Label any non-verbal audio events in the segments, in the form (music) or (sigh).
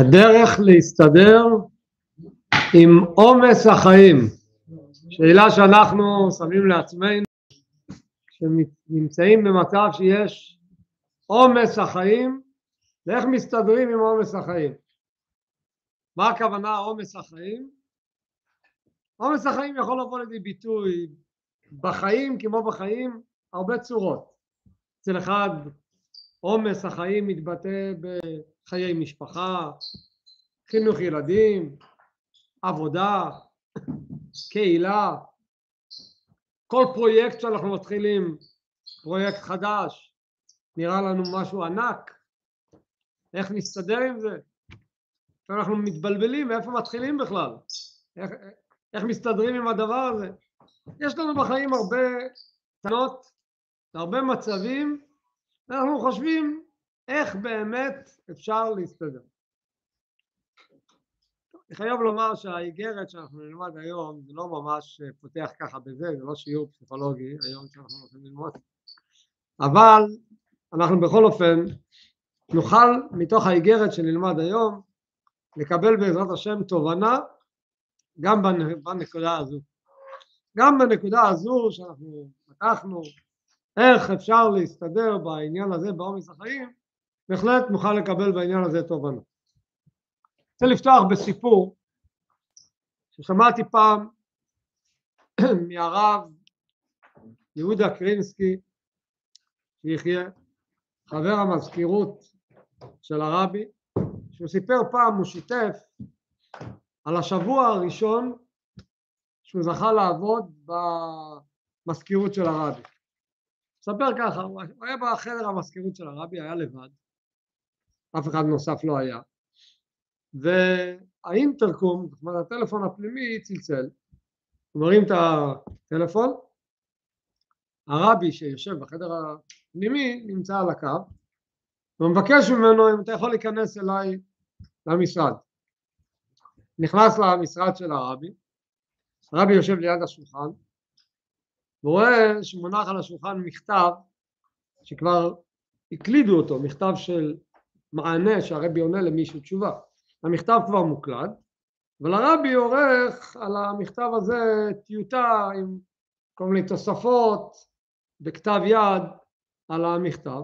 הדרך להסתדר עם עומס החיים, שאלה שאנחנו שמים לעצמנו כשנמצאים במצב שיש עומס החיים, ואיך מסתדרים עם עומס החיים. מה הכוונה עומס החיים? עומס החיים יכול לבוא לידי ביטוי בחיים כמו בחיים הרבה צורות. אצל אחד עומס החיים מתבטא בחיי משפחה, חינוך ילדים, עבודה, קהילה, כל פרויקט שאנחנו מתחילים, פרויקט חדש, נראה לנו משהו ענק, איך נסתדר עם זה? אנחנו מתבלבלים מאיפה מתחילים בכלל, איך, איך מסתדרים עם הדבר הזה. יש לנו בחיים הרבה טענות, הרבה מצבים, ואנחנו חושבים איך באמת אפשר להסתדר. אני חייב לומר שהאיגרת שאנחנו נלמד היום זה לא ממש פותח ככה בזה, זה לא שיעור פסיכולוגי היום שאנחנו הולכים ללמוד, אבל אנחנו בכל אופן נוכל מתוך האיגרת שנלמד היום לקבל בעזרת השם תובנה גם בנקודה הזו. גם בנקודה הזו שאנחנו פתחנו איך אפשר להסתדר בעניין הזה בעומס החיים, בהחלט נוכל לקבל בעניין הזה תובנה. רוצה לפתוח בסיפור ששמעתי פעם (clears throat) מהרב יהודה קרינסקי שיחיה, חבר המזכירות של הרבי, שהוא סיפר פעם, הוא שיתף על השבוע הראשון שהוא זכה לעבוד במזכירות של הרבי. מספר ככה, הוא היה בחדר המזכירות של הרבי, היה לבד, אף אחד נוסף לא היה, והאינטרקום, זאת אומרת הטלפון הפנימי צלצל, הוא מרים את הטלפון, הרבי שיושב בחדר הפנימי נמצא על הקו, ומבקש ממנו אם אתה יכול להיכנס אליי למשרד. נכנס למשרד של הרבי, הרבי יושב ליד השולחן, ורואה שמונח על השולחן מכתב שכבר הקלידו אותו, מכתב של מענה שהרבי עונה למישהו תשובה. המכתב כבר מוקלד, אבל הרבי עורך על המכתב הזה טיוטה עם כל מיני תוספות בכתב יד על המכתב.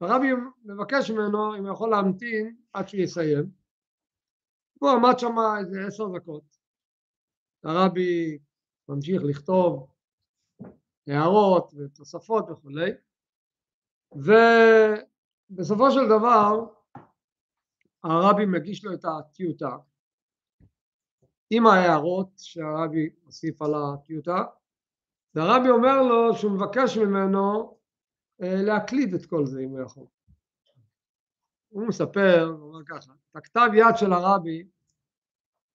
הרבי מבקש ממנו אם הוא יכול להמתין עד שהוא יסיים. הוא עמד שם איזה עשר דקות. הרבי ממשיך לכתוב הערות ותוספות וכולי, ובסופו של דבר הרבי מגיש לו את הטיוטה. עם ההערות שהרבי הוסיף על הטיוטה והרבי אומר לו שהוא מבקש ממנו אה, להקליד את כל זה אם הוא יכול. הוא מספר, הוא אומר ככה, את הכתב יד של הרבי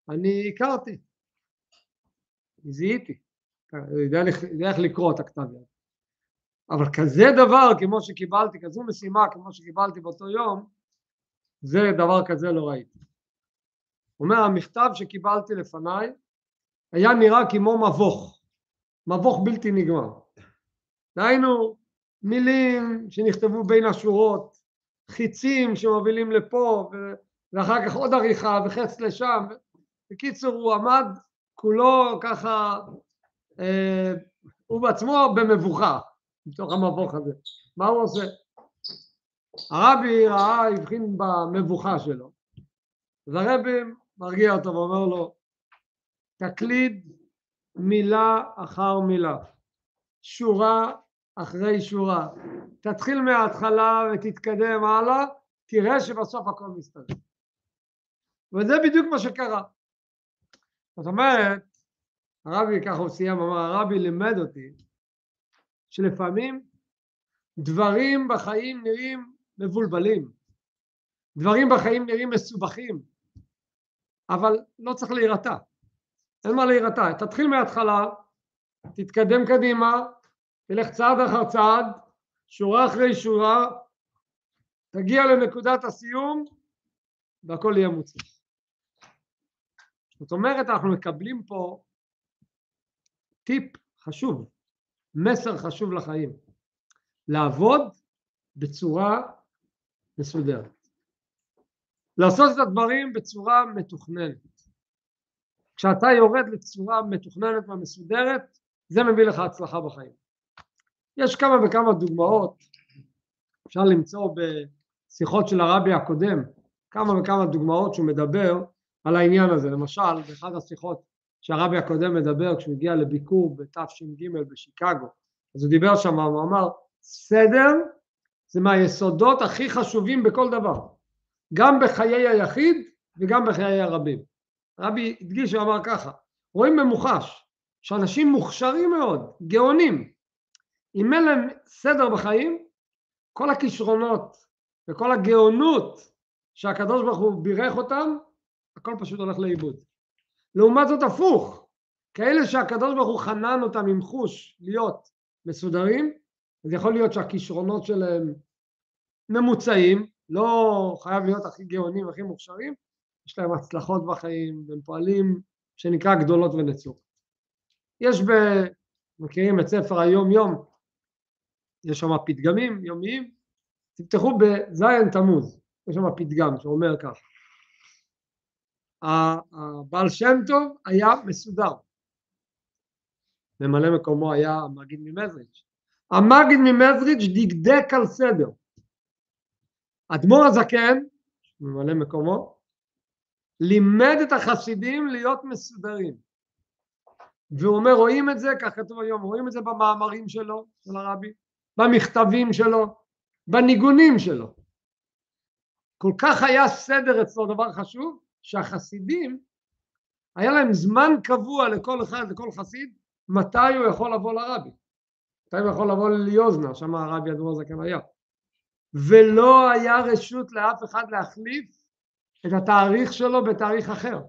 אני הכרתי, זיהיתי, יודע איך לקרוא את הכתב יד. אבל כזה דבר כמו שקיבלתי, כזו משימה כמו שקיבלתי באותו יום, זה דבר כזה לא ראיתי. הוא אומר המכתב שקיבלתי לפניי היה נראה כמו מבוך, מבוך בלתי נגמר. דהיינו מילים שנכתבו בין השורות, חיצים שמובילים לפה ואחר כך עוד עריכה וחץ לשם. בקיצור הוא עמד כולו ככה, הוא בעצמו במבוכה מתוך המבוך הזה. מה הוא עושה? הרבי ראה, הבחין במבוכה שלו, אז הרבי מרגיע אותו ואומר לו, תקליד מילה אחר מילה, שורה אחרי שורה, תתחיל מההתחלה ותתקדם הלאה, תראה שבסוף הכל מסתדר. וזה בדיוק מה שקרה. זאת אומרת, הרבי, ככה הוא סיים, אמר, הרבי לימד אותי שלפעמים דברים בחיים נראים מבולבלים. דברים בחיים נראים מסובכים, אבל לא צריך להירתע. אין מה להירתע. תתחיל מההתחלה, תתקדם קדימה, תלך צעד אחר צעד, שורה אחרי שורה, תגיע לנקודת הסיום והכל יהיה מוצלח. זאת אומרת, אנחנו מקבלים פה טיפ חשוב, מסר חשוב לחיים. לעבוד בצורה מסודרת. לעשות את הדברים בצורה מתוכננת. כשאתה יורד לצורה מתוכננת ומסודרת, זה מביא לך הצלחה בחיים. יש כמה וכמה דוגמאות, אפשר למצוא בשיחות של הרבי הקודם, כמה וכמה דוגמאות שהוא מדבר על העניין הזה. למשל, באחד השיחות שהרבי הקודם מדבר כשהוא הגיע לביקור בתש"ג בשיקגו, אז הוא דיבר שם, הוא אמר, סדר זה מהיסודות הכי חשובים בכל דבר, גם בחיי היחיד וגם בחיי הרבים. הרבי הדגיש ואמר ככה, רואים במוחש שאנשים מוכשרים מאוד, גאונים, אם אין להם סדר בחיים, כל הכישרונות וכל הגאונות שהקדוש ברוך הוא בירך אותם, הכל פשוט הולך לאיבוד. לעומת זאת הפוך, כאלה שהקדוש ברוך הוא חנן אותם עם חוש להיות מסודרים, אז יכול להיות שהכישרונות שלהם ממוצעים, לא חייב להיות הכי גאונים והכי מוכשרים, יש להם הצלחות בחיים, והם פועלים שנקרא גדולות ונצורות. יש ב... מכירים את ספר היום יום, יש שם פתגמים יומיים, תפתחו בזין תמוז, יש שם פתגם שאומר כך, הבעל שם טוב היה מסודר, ממלא מקומו היה המגיד ממזריץ', המגיד ממזריץ' דקדק על סדר, אדמו"ר הזקן, ממלא מקומו, לימד את החסידים להיות מסודרים. והוא אומר, רואים את זה, כך כתוב היום, רואים את זה במאמרים שלו, של הרבי, במכתבים שלו, בניגונים שלו. כל כך היה סדר אצלו דבר חשוב, שהחסידים, היה להם זמן קבוע לכל אחד, לכל חסיד, מתי הוא יכול לבוא לרבי. מתי הוא יכול לבוא ליוזנה, שם הרבי אדמו"ר זקן היה. ולא היה רשות לאף אחד להחליף את התאריך שלו בתאריך אחר,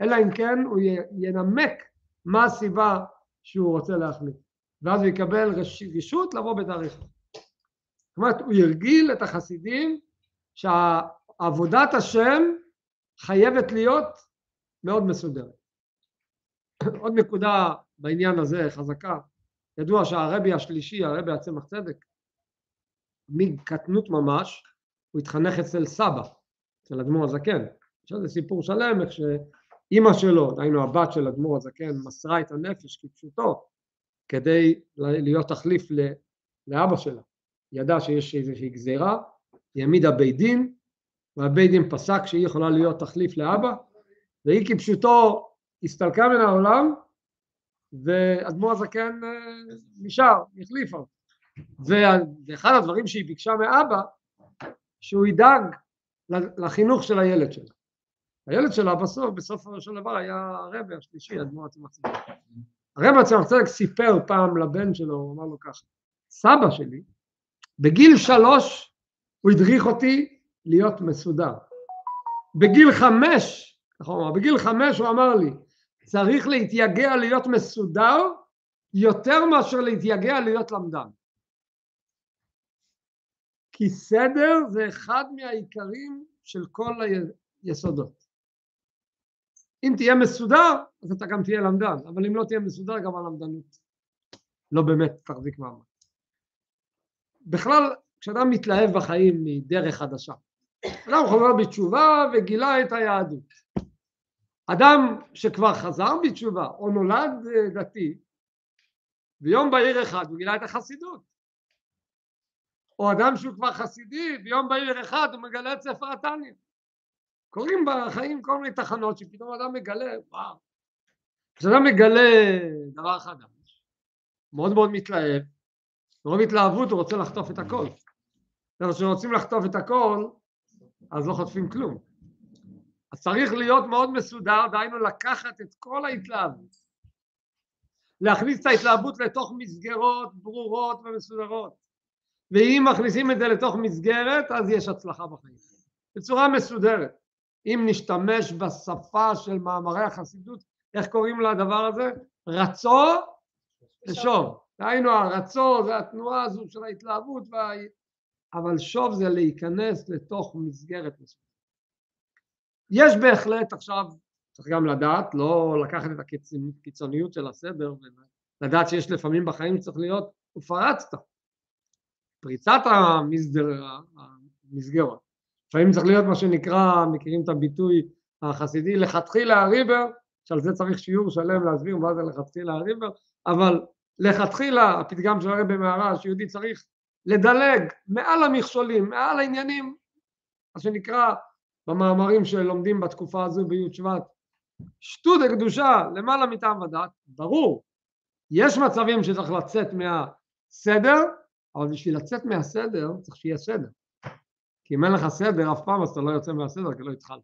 אלא אם כן הוא ינמק מה הסיבה שהוא רוצה להחליף, ואז הוא יקבל רשות לבוא בתאריך. זאת אומרת, הוא הרגיל את החסידים שעבודת השם חייבת להיות מאוד מסודרת. (coughs) עוד נקודה בעניין הזה חזקה, ידוע שהרבי השלישי, הרבי הצמח צדק, מקטנות ממש, הוא התחנך אצל סבא, אצל אדמו"ר הזקן. יש לזה סיפור שלם, איך שאימא שלו, דהיינו הבת של אדמו"ר הזקן, מסרה את הנפש כפשוטו, כדי להיות תחליף לאבא שלה. היא ידעה שיש איזושהי גזירה, היא העמידה בית דין, והבית דין פסק שהיא יכולה להיות תחליף לאבא, והיא כפשוטו הסתלקה מן העולם, ואדמו"ר הזקן אה, נשאר, החליפה. ואחד הדברים שהיא ביקשה מאבא, שהוא ידאג לחינוך של הילד שלה. הילד שלה בסוף, בסוף של דבר היה הרבי השלישי, אדמו"ר הצמח צדק. הרבי הצמח צדק סיפר פעם לבן שלו, הוא אמר לו ככה, סבא שלי, בגיל שלוש הוא הדריך אותי להיות מסודר. בגיל חמש, נכון, בגיל חמש הוא אמר לי, צריך להתייגע להיות מסודר יותר מאשר להתייגע להיות למדן. כי סדר זה אחד מהעיקרים של כל היסודות. אם תהיה מסודר, אז אתה גם תהיה למדן, אבל אם לא תהיה מסודר, גם הלמדנות לא באמת תחזיק מעמד. בכלל, כשאדם מתלהב בחיים מדרך חדשה, אדם חוזר בתשובה וגילה את היהדות. אדם שכבר חזר בתשובה או נולד דתי, ביום בהיר אחד הוא גילה את החסידות. או אדם שהוא כבר חסידי, ביום בהיר אחד הוא מגלה את ספר התניא. קורים בחיים כל מיני תחנות שפתאום אדם מגלה, וואו. כשאדם מגלה דבר חדש, מאוד מאוד מתלהב, מרוב התלהבות הוא רוצה לחטוף את הכל. כשרוצים לחטוף את הכל, אז לא חוטפים כלום. אז צריך להיות מאוד מסודר, דהיינו לקחת את כל ההתלהבות, להכניס את ההתלהבות לתוך מסגרות ברורות ומסודרות. ואם מכניסים את זה לתוך מסגרת אז יש הצלחה בחיים בצורה מסודרת אם נשתמש בשפה של מאמרי החסידות איך קוראים לדבר הזה? רצו ושוב דהיינו הרצו זה התנועה הזו של ההתלהבות וה... אבל שוב זה להיכנס לתוך מסגרת מסוימת יש בהחלט עכשיו צריך גם לדעת לא לקחת את הקיצוניות של הסדר ולדעת שיש לפעמים בחיים צריך להיות ופרצת פריצת המסדר, המסגרות. לפעמים צריך להיות מה שנקרא, מכירים את הביטוי החסידי, לכתחילה הריבר, שעל זה צריך שיעור שלם להסביר מה זה לכתחילה הריבר, אבל לכתחילה הפתגם של הרבי מהר"ש, שיהודי צריך לדלג מעל המכשולים, מעל העניינים, מה שנקרא במאמרים שלומדים בתקופה הזו בי' שבט, שטות הקדושה למעלה מטעם ודעת, ברור, יש מצבים שצריך לצאת מהסדר, אבל בשביל לצאת מהסדר צריך שיהיה סדר. כי אם אין לך סדר אף פעם אז אתה לא יוצא מהסדר כי לא התחלת.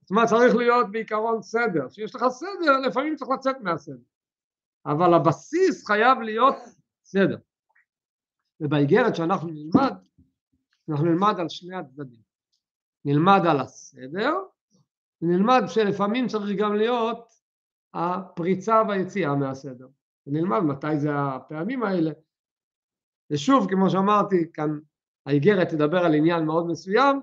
זאת אומרת צריך להיות בעיקרון סדר, כשיש לך סדר לפעמים צריך לצאת מהסדר. אבל הבסיס חייב להיות סדר. ובאיגרת שאנחנו נלמד, אנחנו נלמד על שני הצדדים. נלמד על הסדר, ונלמד שלפעמים צריך גם להיות הפריצה והיציאה מהסדר. ונלמד מתי זה הפעמים האלה. ושוב, כמו שאמרתי, כאן האיגרת תדבר על עניין מאוד מסוים,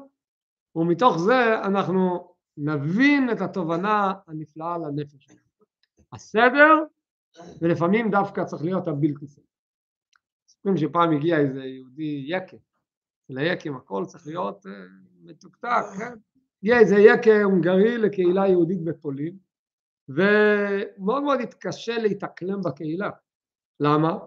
ומתוך זה אנחנו נבין את התובנה הנפלאה לנפש. הסדר, ולפעמים דווקא צריך להיות הבלתי סדר. מספרים שפעם הגיע איזה יהודי יקה, ליקים הכל צריך להיות uh, מתוקתק, כן? הגיע איזה יקה הונגרי לקהילה יהודית בפולין, ומאוד מאוד התקשה להתאקלם בקהילה. למה?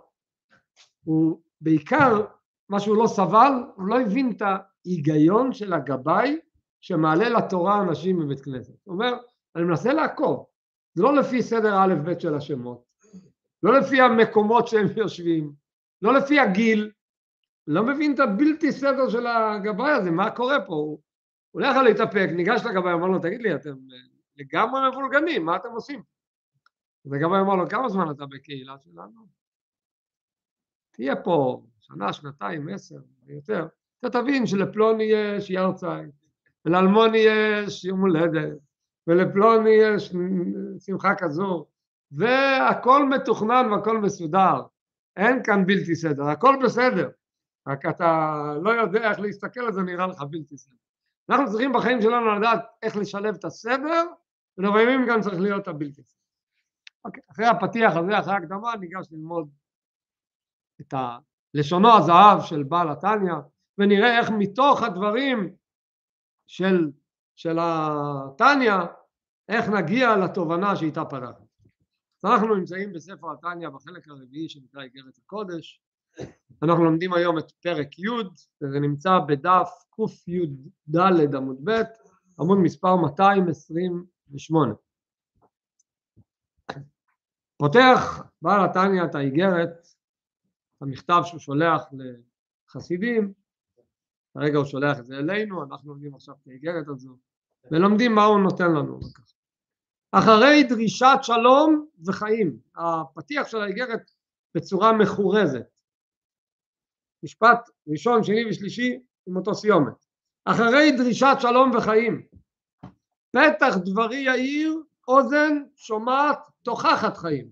הוא בעיקר, מה שהוא לא סבל, הוא לא הבין את ההיגיון של הגבאי שמעלה לתורה אנשים בבית כנסת. הוא אומר, אני מנסה לעקוב, זה לא לפי סדר א' ב' של השמות, לא לפי המקומות שהם יושבים, לא לפי הגיל, לא מבין את הבלתי סדר של הגבאי הזה, מה קורה פה? הוא הולך להתאפק, ניגש לגבאי, אמר לו, תגיד לי, אתם לגמרי מבולגנים, מה אתם עושים? אז הגבאי אמר לו, כמה זמן אתה בקהילה שלנו? תהיה פה שנה, שנתיים, עשר, יותר. אתה תבין שלפלוני יש ירצייט, ולאלמוני יש יום הולדת, ולפלוני יש שמחה כזו, והכל מתוכנן והכל מסודר. אין כאן בלתי סדר, הכל בסדר. רק אתה לא יודע איך להסתכל על זה, נראה לך בלתי סדר. אנחנו צריכים בחיים שלנו לדעת איך לשלב את הסדר, ולפעמים גם צריך להיות הבלתי סדר. אוקיי, אחרי הפתיח הזה, אחרי ההקדמה, ניגש ללמוד את לשונו הזהב של בעל התניא, ונראה איך מתוך הדברים של, של התניא, איך נגיע לתובנה שאיתה פתחנו. אנחנו נמצאים בספר התניא בחלק הרביעי שנקרא איגרת הקודש, אנחנו לומדים היום את פרק י', וזה נמצא בדף קי"ד עמוד ב', עמוד מספר 228. פותח בעל התניא את האיגרת, המכתב שהוא שולח לחסידים, כרגע הוא שולח את זה אלינו, אנחנו לומדים עכשיו את האיגרת הזו, ולומדים מה הוא נותן לנו. אחרי דרישת שלום וחיים, הפתיח של האיגרת בצורה מחורזת, משפט ראשון, שני ושלישי עם אותו סיומת. אחרי דרישת שלום וחיים, פתח דברי יאיר, אוזן שומעת תוכחת חיים,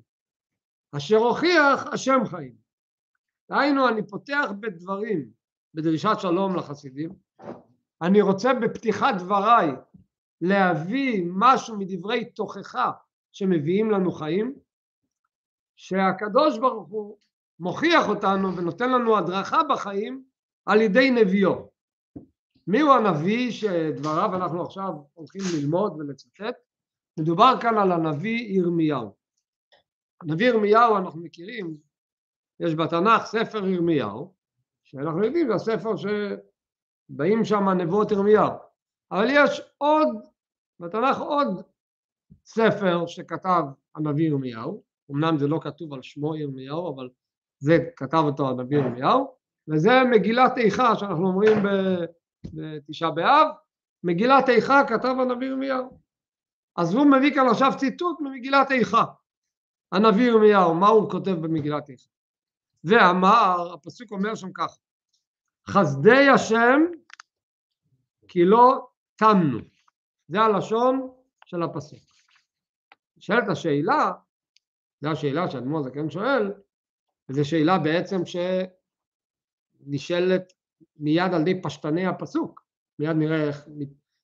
אשר הוכיח השם חיים. דהיינו, אני פותח בדברים, בדרישת שלום לחסידים, אני רוצה בפתיחת דבריי להביא משהו מדברי תוכחה שמביאים לנו חיים, שהקדוש ברוך הוא מוכיח אותנו ונותן לנו הדרכה בחיים על ידי נביאו. מיהו הנביא שדבריו אנחנו עכשיו הולכים ללמוד ולצטט? מדובר כאן על הנביא ירמיהו. הנביא ירמיהו אנחנו מכירים, יש בתנ"ך ספר ירמיהו, שאנחנו יודעים זה הספר שבאים שם נבואות ירמיהו, אבל יש עוד, בתנ"ך עוד ספר שכתב הנביא ירמיהו, אמנם זה לא כתוב על שמו ירמיהו, אבל זה כתב אותו הנביא ירמיהו, וזה מגילת איכה שאנחנו אומרים בתשעה באב, מגילת איכה כתב הנביא ירמיהו. אז הוא מביא כאן עכשיו ציטוט ממגילת איכה. הנביא ירמיהו, מה הוא כותב במגילת איכה? ואמר, הפסוק אומר שם ככה, חסדי השם כי לא תמנו. זה הלשון של הפסוק. נשאלת השאלה, זו השאלה שאדמו"ר זקן שואל, וזו שאלה בעצם שנשאלת מיד על ידי פשטני הפסוק, מיד נראה איך,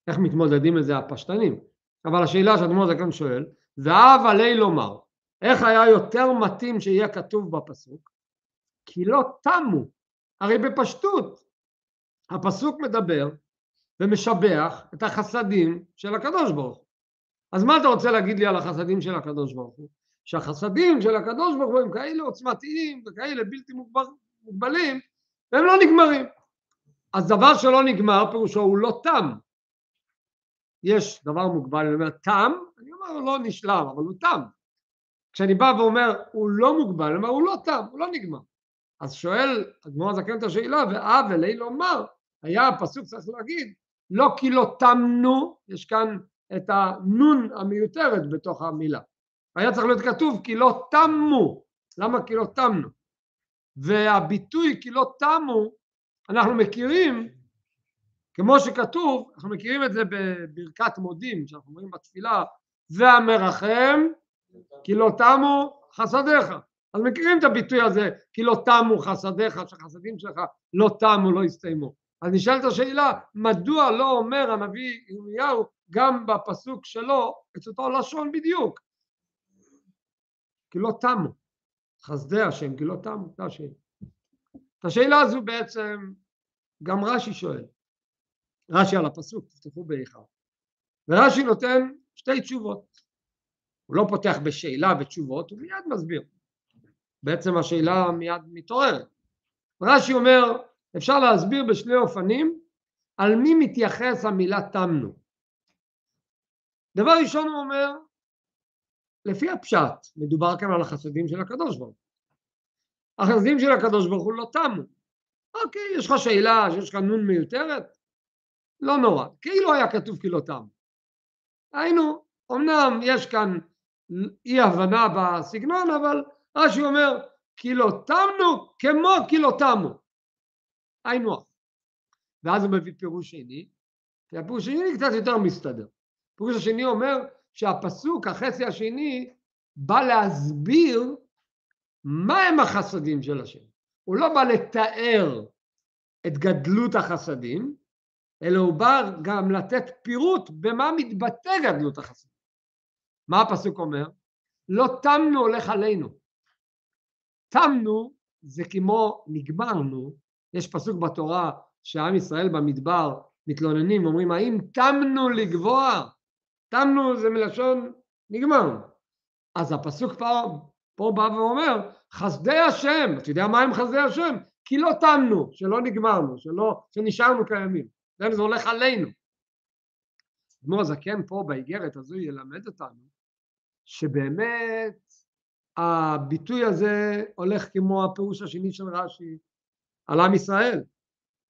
איך מתמודדים לזה הפשטנים, אבל השאלה שאדמו"ר זקן שואל, ואהב עלי לומר, איך היה יותר מתאים שיהיה כתוב בפסוק? כי לא תמו, הרי בפשטות הפסוק מדבר ומשבח את החסדים של הקדוש ברוך הוא. אז מה אתה רוצה להגיד לי על החסדים של הקדוש ברוך הוא? שהחסדים של הקדוש ברוך הוא הם כאלה עוצמתיים וכאלה בלתי מוגבלים והם לא נגמרים. אז דבר שלא נגמר פירושו הוא לא תם. יש דבר מוגבל, אני אומר תם, אני אומר לא נשלם, אבל הוא תם. כשאני בא ואומר הוא לא מוגבל, אני אומר הוא לא תם, הוא לא נגמר. אז שואל אדמו"ר הזקן את השאלה, ועוול אי לומר, היה הפסוק צריך להגיד, לא כי לא תמנו, יש כאן את הנון המיותרת בתוך המילה. היה צריך להיות כתוב כי לא תמו, למה כי לא תמנו? והביטוי כי לא תמו, אנחנו מכירים, כמו שכתוב, אנחנו מכירים את זה בברכת מודים, שאנחנו אומרים בתפילה, והמרחם כי לא תמו חסדיך. אז מכירים את הביטוי הזה, כי לא תמו חסדיך, שהחסדים שלך לא תמו, לא הסתיימו. אז נשאלת השאלה, מדוע לא אומר הנביא ירמיהו גם בפסוק שלו את אותו לשון בדיוק? כי לא תמו, חסדי השם, כי לא תמו, זה השאלה. את השאלה הזו בעצם גם רש"י שואל, רש"י על הפסוק, תפתחו באיכה, ורש"י נותן שתי תשובות. הוא לא פותח בשאלה ותשובות, הוא מיד מסביר. בעצם השאלה מיד מתעוררת. רש"י אומר, אפשר להסביר בשני אופנים על מי מתייחס המילה תמנו. דבר ראשון הוא אומר, לפי הפשט, מדובר כאן על החסדים של הקדוש ברוך הוא. החסדים של הקדוש ברוך הוא לא תמו. אוקיי, יש לך שאלה שיש לך נון מיותרת? לא נורא, כאילו היה כתוב כי לא תם. היינו, אמנם יש כאן אי הבנה בסגנון, אבל רש"י אומר, כי לא תמנו כמו כי לא תמו. היינו הך. ואז הוא מביא פירוש שני, והפירוש השני קצת יותר מסתדר. הפירוש השני אומר שהפסוק, החצי השני, בא להסביר מה הם החסדים של השם. הוא לא בא לתאר את גדלות החסדים, אלא הוא בא גם לתת פירוט במה מתבטא גדלות החסדים. מה הפסוק אומר? לא תמנו הולך עלינו. תמנו זה כמו נגמרנו, יש פסוק בתורה שעם ישראל במדבר מתלוננים, אומרים האם תמנו לגבוה? תמנו זה מלשון נגמרנו. אז הפסוק פה, פה בא ואומר חסדי השם, אתה יודע מה הם חסדי השם? כי לא תמנו, שלא נגמרנו, שלא, שנשארנו קיימים, זה הולך עלינו. אדמו"ר הזקן פה באיגרת הזו ילמד אותנו שבאמת הביטוי הזה הולך כמו הפירוש השני של רש"י על עם ישראל,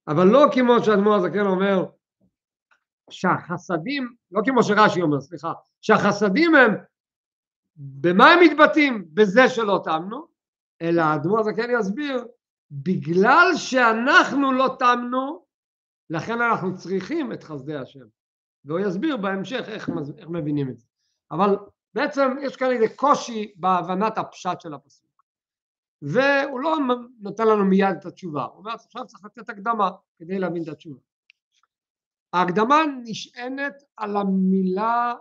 אבל לא כמו שאדמו"ר הזקן אומר שהחסדים, לא כמו שרש"י אומר, סליחה, שהחסדים הם, במה הם מתבטאים? בזה שלא תמנו, אלא האדמו"ר הזקן יסביר, בגלל שאנחנו לא תמנו, לכן אנחנו צריכים את חסדי השם. והוא יסביר בהמשך איך, איך מבינים את זה. אבל בעצם יש כאן איזה קושי בהבנת הפשט של הפסוק. והוא לא נותן לנו מיד את התשובה, הוא אומר עכשיו צריך לתת הקדמה כדי להבין את התשובה. ההקדמה נשענת על המילה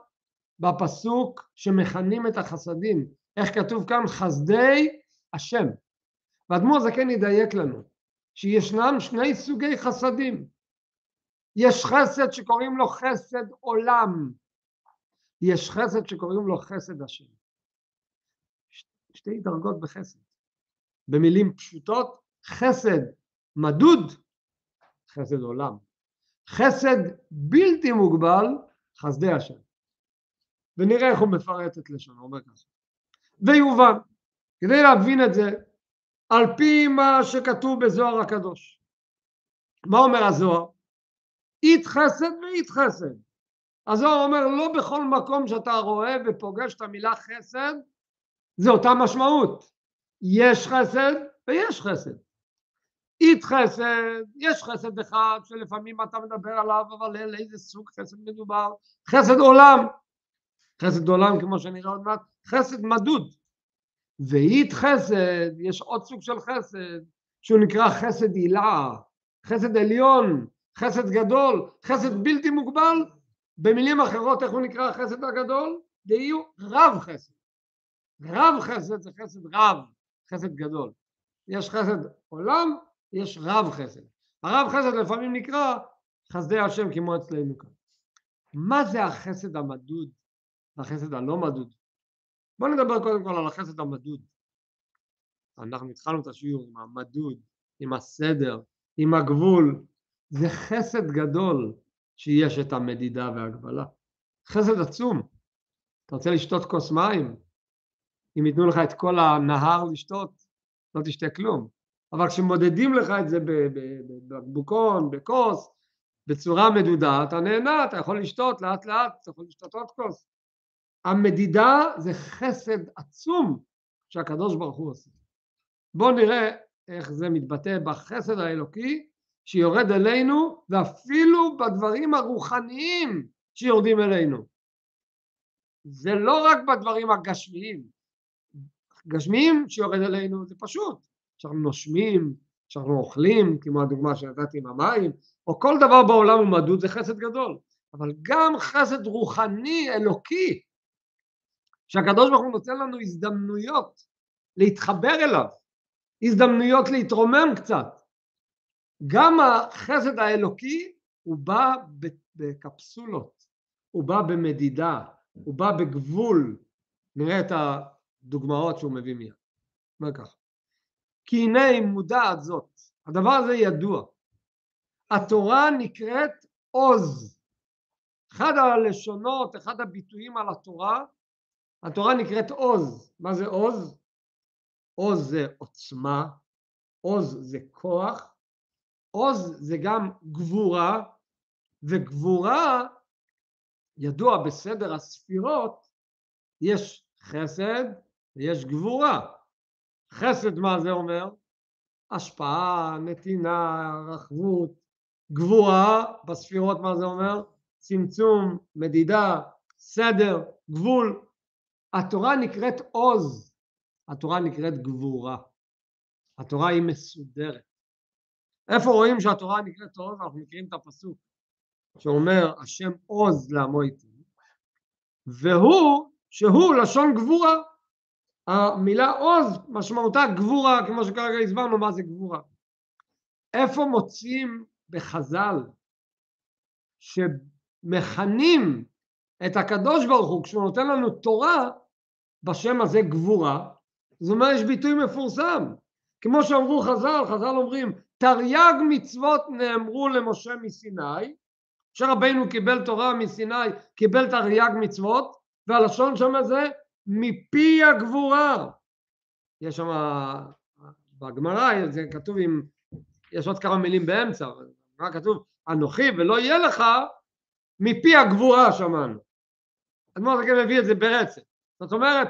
בפסוק שמכנים את החסדים, איך כתוב כאן חסדי השם. והאדמו"ר הזקן ידייק לנו שישנם שני סוגי חסדים. יש חסד שקוראים לו חסד עולם, יש חסד שקוראים לו חסד השם. שתי דרגות בחסד. במילים פשוטות, חסד מדוד, חסד עולם. חסד בלתי מוגבל, חסדי השם. ונראה איך הוא מפרט את לשונו, אומר ככה. ויובן, כדי להבין את זה, על פי מה שכתוב בזוהר הקדוש. מה אומר הזוהר? אית חסד ואית חסד. הזוהר אומר לא בכל מקום שאתה רואה ופוגש את המילה חסד זה אותה משמעות. יש חסד ויש חסד. אית חסד, יש חסד אחד שלפעמים אתה מדבר עליו אבל על איזה סוג חסד מדובר, חסד עולם, חסד עולם כמו שנראה עוד מעט, חסד מדוד. ואית חסד, יש עוד סוג של חסד שהוא נקרא חסד הילה, חסד עליון, חסד גדול, חסד בלתי מוגבל, במילים אחרות איך הוא נקרא החסד הגדול? דהיו רב חסד. רב חסד זה חסד רב, חסד גדול. יש חסד עולם, יש רב חסד. הרב חסד לפעמים נקרא חסדי השם כמו אצלנו כאן. מה זה החסד המדוד והחסד הלא מדוד? בואו נדבר קודם כל על החסד המדוד. אנחנו התחלנו את השיעור עם המדוד, עם הסדר, עם הגבול. זה חסד גדול שיש את המדידה וההגבלה. חסד עצום. אתה רוצה לשתות כוס מים? אם ייתנו לך את כל הנהר לשתות, לא תשתה כלום. אבל כשמודדים לך את זה בבקבוקון, בכוס, בצורה מדודה, אתה נהנה, אתה יכול לשתות לאט לאט, אתה יכול לשתות עוד כוס. המדידה זה חסד עצום שהקדוש ברוך הוא עושה. בואו נראה איך זה מתבטא בחסד האלוקי שיורד אלינו ואפילו בדברים הרוחניים שיורדים אלינו. זה לא רק בדברים הגשמיים. גשמיים שיורד אלינו זה פשוט. כשאנחנו נושמים, כשאנחנו אוכלים, כמו הדוגמה שנתתי עם המים, או כל דבר בעולם הוא מדוד זה חסד גדול. אבל גם חסד רוחני אלוקי שהקדוש ברוך הוא נותן לנו הזדמנויות להתחבר אליו, הזדמנויות להתרומם קצת. גם החסד האלוקי הוא בא בקפסולות, הוא בא במדידה, הוא בא בגבול. נראה את הדוגמאות שהוא מביא מיד. אומר ככה. כי הנה מודעת זאת, הדבר הזה ידוע. התורה נקראת עוז. אחד הלשונות, אחד הביטויים על התורה התורה נקראת עוז. מה זה עוז? עוז זה עוצמה, עוז זה כוח, עוז זה גם גבורה, וגבורה, ידוע בסדר הספירות, יש חסד ויש גבורה. חסד מה זה אומר? השפעה, נתינה, רחבות, גבורה בספירות מה זה אומר? צמצום, מדידה, סדר, גבול, התורה נקראת עוז, התורה נקראת גבורה, התורה היא מסודרת. איפה רואים שהתורה נקראת עוז? אנחנו מכירים את הפסוק שאומר השם עוז לעמו איתי, והוא, שהוא לשון גבורה. המילה עוז משמעותה גבורה, כמו שכרגע הסברנו מה זה גבורה. איפה מוצאים בחז"ל שמכנים את הקדוש ברוך הוא כשהוא נותן לנו תורה בשם הזה גבורה, זאת אומרת יש ביטוי מפורסם, כמו שאמרו חז"ל, חז"ל אומרים תרי"ג מצוות נאמרו למשה מסיני, שרבנו קיבל תורה מסיני, קיבל תרי"ג מצוות, והלשון שם זה מפי הגבורה. יש שם בגמרא, זה כתוב עם, יש עוד כמה מילים באמצע, מה כתוב? אנוכי ולא יהיה לך, מפי הגבורה שמענו. אדמו"ר זקן מביא את זה ברצף. זאת אומרת,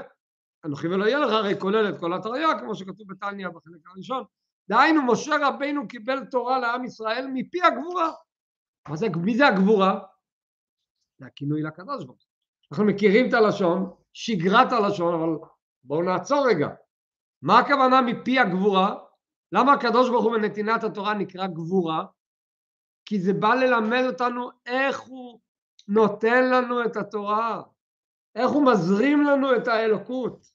אנוכי ולא יהיה לך הרי כולל את כל התריה, כמו שכתוב בתניא בחלק הראשון. דהיינו, משה רבינו קיבל תורה לעם ישראל מפי הגבורה. מה זה, מי זה הגבורה? זה הכינוי לקדוש ברוך אנחנו מכירים את הלשון, שגרת הלשון, אבל בואו נעצור רגע. מה הכוונה מפי הגבורה? למה הקדוש ברוך הוא בנתינת התורה נקרא גבורה? כי זה בא ללמד אותנו איך הוא נותן לנו את התורה. איך הוא מזרים לנו את האלוקות.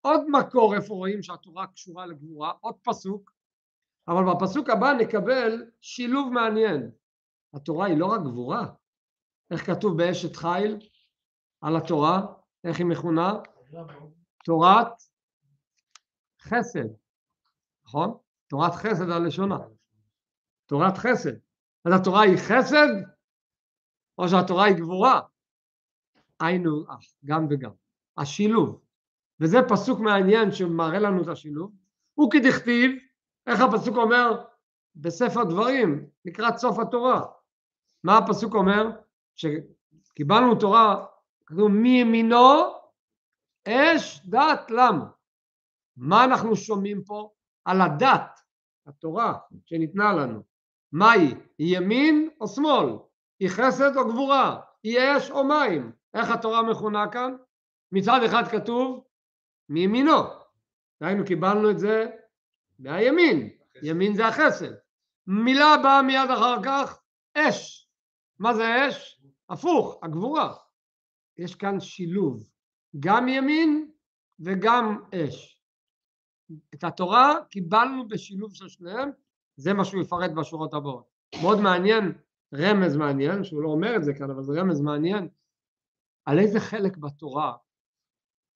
עוד מקור איפה רואים שהתורה קשורה לגבורה, עוד פסוק, אבל בפסוק הבא נקבל שילוב מעניין. התורה היא לא רק גבורה, איך כתוב באשת חיל על התורה, איך היא מכונה? תורת חסד, נכון? תורת חסד הלשונה. תורת חסד. אז התורה היא חסד או שהתורה היא גבורה? היינו גם וגם. השילוב. וזה פסוק מעניין שמראה לנו את השילוב. הוא כדכתיב, איך הפסוק אומר בספר דברים, לקראת סוף התורה. מה הפסוק אומר? שקיבלנו תורה, כתוב מימינו אש דת למה. מה אנחנו שומעים פה? על הדת, התורה שניתנה לנו. מהי? היא ימין או שמאל? היא חסד או גבורה? היא אש או מים? איך התורה מכונה כאן? מצד אחד כתוב מימינו, דהיינו קיבלנו את זה מהימין, ימין זה החסד. מילה באה מיד אחר כך, אש. מה זה אש? הפוך, הגבורה. יש כאן שילוב, גם ימין וגם אש. את התורה קיבלנו בשילוב של שניהם, זה מה שהוא יפרט בשורות הבאות. מאוד מעניין, רמז מעניין, שהוא לא אומר את זה כאן, אבל זה רמז מעניין, על איזה חלק בתורה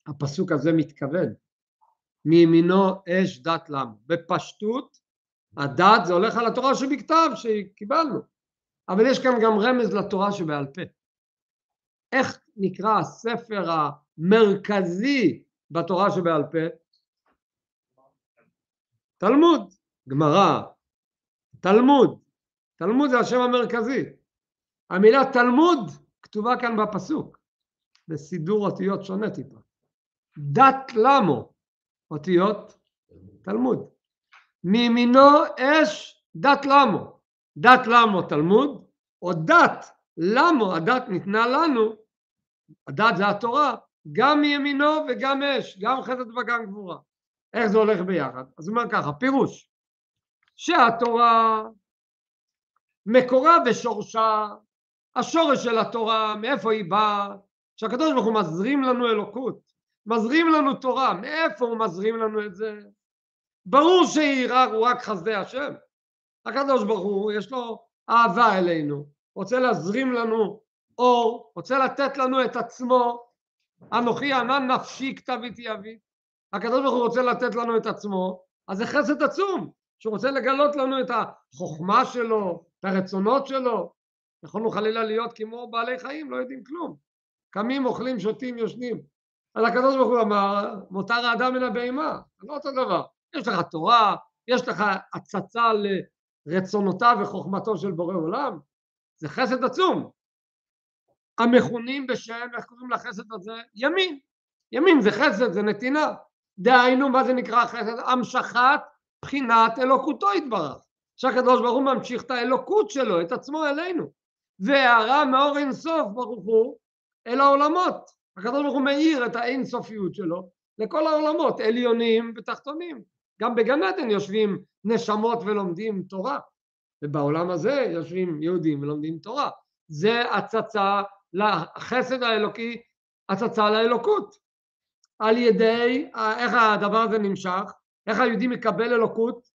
הפסוק הזה מתכוון. מימינו אש דת למו. בפשטות, הדת זה הולך על התורה שבכתב שקיבלנו, אבל יש כאן גם רמז לתורה שבעל פה. איך נקרא הספר המרכזי בתורה שבעל פה? תלמוד, גמרא, תלמוד. תלמוד זה השם המרכזי. המילה תלמוד כתובה כאן בפסוק, בסידור אותיות שונה טיפה. דת למו, אותיות תלמוד. מימינו אש דת למו. דת למו תלמוד, או דת למו, הדת ניתנה לנו, הדת זה התורה, גם מימינו וגם אש, גם חסד וגם גבורה. איך זה הולך ביחד? אז הוא אומר ככה, פירוש, שהתורה מקורה ושורשה, השורש של התורה, מאיפה היא באה, שהקדוש ברוך הוא מזרים לנו אלוקות, מזרים לנו תורה, מאיפה הוא מזרים לנו את זה? ברור רק, הוא רק חסדי השם. הקדוש ברוך הוא, יש לו אהבה אלינו, רוצה להזרים לנו אור, רוצה לתת לנו את עצמו, אנוכי ענן נפשי כתביתי אבי. הקדוש ברוך הוא רוצה לתת לנו את עצמו, אז זה חסד עצום, שהוא רוצה לגלות לנו את החוכמה שלו, את הרצונות שלו. יכולנו חלילה להיות כמו בעלי חיים, לא יודעים כלום. קמים, אוכלים, שותים, יושנים. אז הקדוש ברוך הוא אמר, מותר האדם מן הבהמה, זה לא אותו דבר. יש לך תורה, יש לך הצצה לרצונותיו וחוכמתו של בורא עולם, זה חסד עצום. המכונים בשם, איך קוראים לחסד הזה? ימין. ימין זה חסד, זה נתינה. דהיינו, מה זה נקרא חסד? המשכת בחינת אלוקותו יתברך. שהקדוש ברוך הוא ממשיך את האלוקות שלו, את עצמו אלינו. והערה מאור אינסוף ברוך הוא אל העולמות. הקדוש ברוך הוא מאיר את האינסופיות שלו לכל העולמות, עליונים ותחתונים. גם בגן עדן יושבים נשמות ולומדים תורה, ובעולם הזה יושבים יהודים ולומדים תורה. זה הצצה לחסד האלוקי, הצצה לאלוקות. על ידי, איך הדבר הזה נמשך? איך היהודי מקבל אלוקות?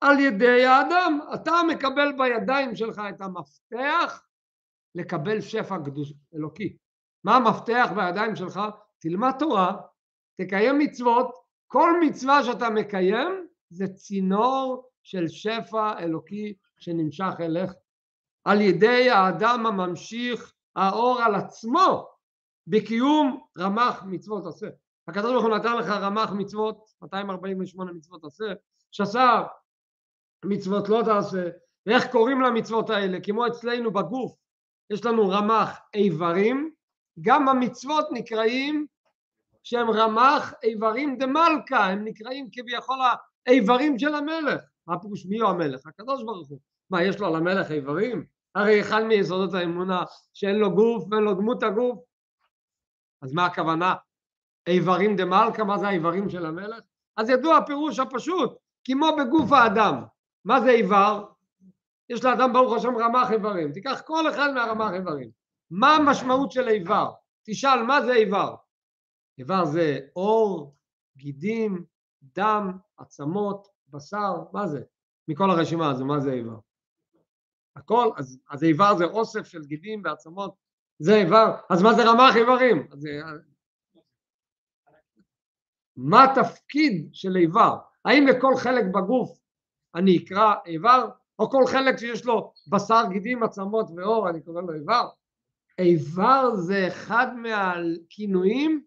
על ידי האדם. אתה מקבל בידיים שלך את המפתח לקבל שפע קדוש אלוקי. מה המפתח בידיים שלך? תלמד תורה, תקיים מצוות, כל מצווה שאתה מקיים זה צינור של שפע אלוקי שנמשך אליך. על ידי האדם הממשיך האור על עצמו בקיום רמ"ח מצוות עשה. הקדוש ברוך הוא נתן לך רמ"ח מצוות, 248 מצוות עשה, שעשה מצוות לא תעשה, ואיך קוראים למצוות האלה? כמו אצלנו בגוף, יש לנו רמ"ח איברים, גם המצוות נקראים שהם רמ"ח איברים דמלכה, הם נקראים כביכול האיברים של המלך. מה פירוש מי הוא המלך? הקדוש ברוך הוא. מה, יש לו על המלך איברים? הרי אחד מיסודות האמונה שאין לו גוף ואין לו דמות הגוף. אז מה הכוונה? איברים דמלכה, מה זה האיברים של המלך? אז ידוע הפירוש הפשוט, כמו בגוף האדם. מה זה איבר? יש לאדם ברוך השם רמ"ח איברים. תיקח כל אחד מהרמ"ח איברים. מה המשמעות של איבר? תשאל מה זה איבר? איבר זה עור, גידים, דם, עצמות, בשר, מה זה? מכל הרשימה הזו, מה זה איבר? הכל, אז, אז איבר זה אוסף של גידים ועצמות, זה איבר, אז מה זה רמ"ח איברים? אז, מה התפקיד של איבר? האם לכל חלק בגוף אני אקרא איבר, או כל חלק שיש לו בשר, גידים, עצמות ועור, אני קורא לו איבר? איבר זה אחד מהכינויים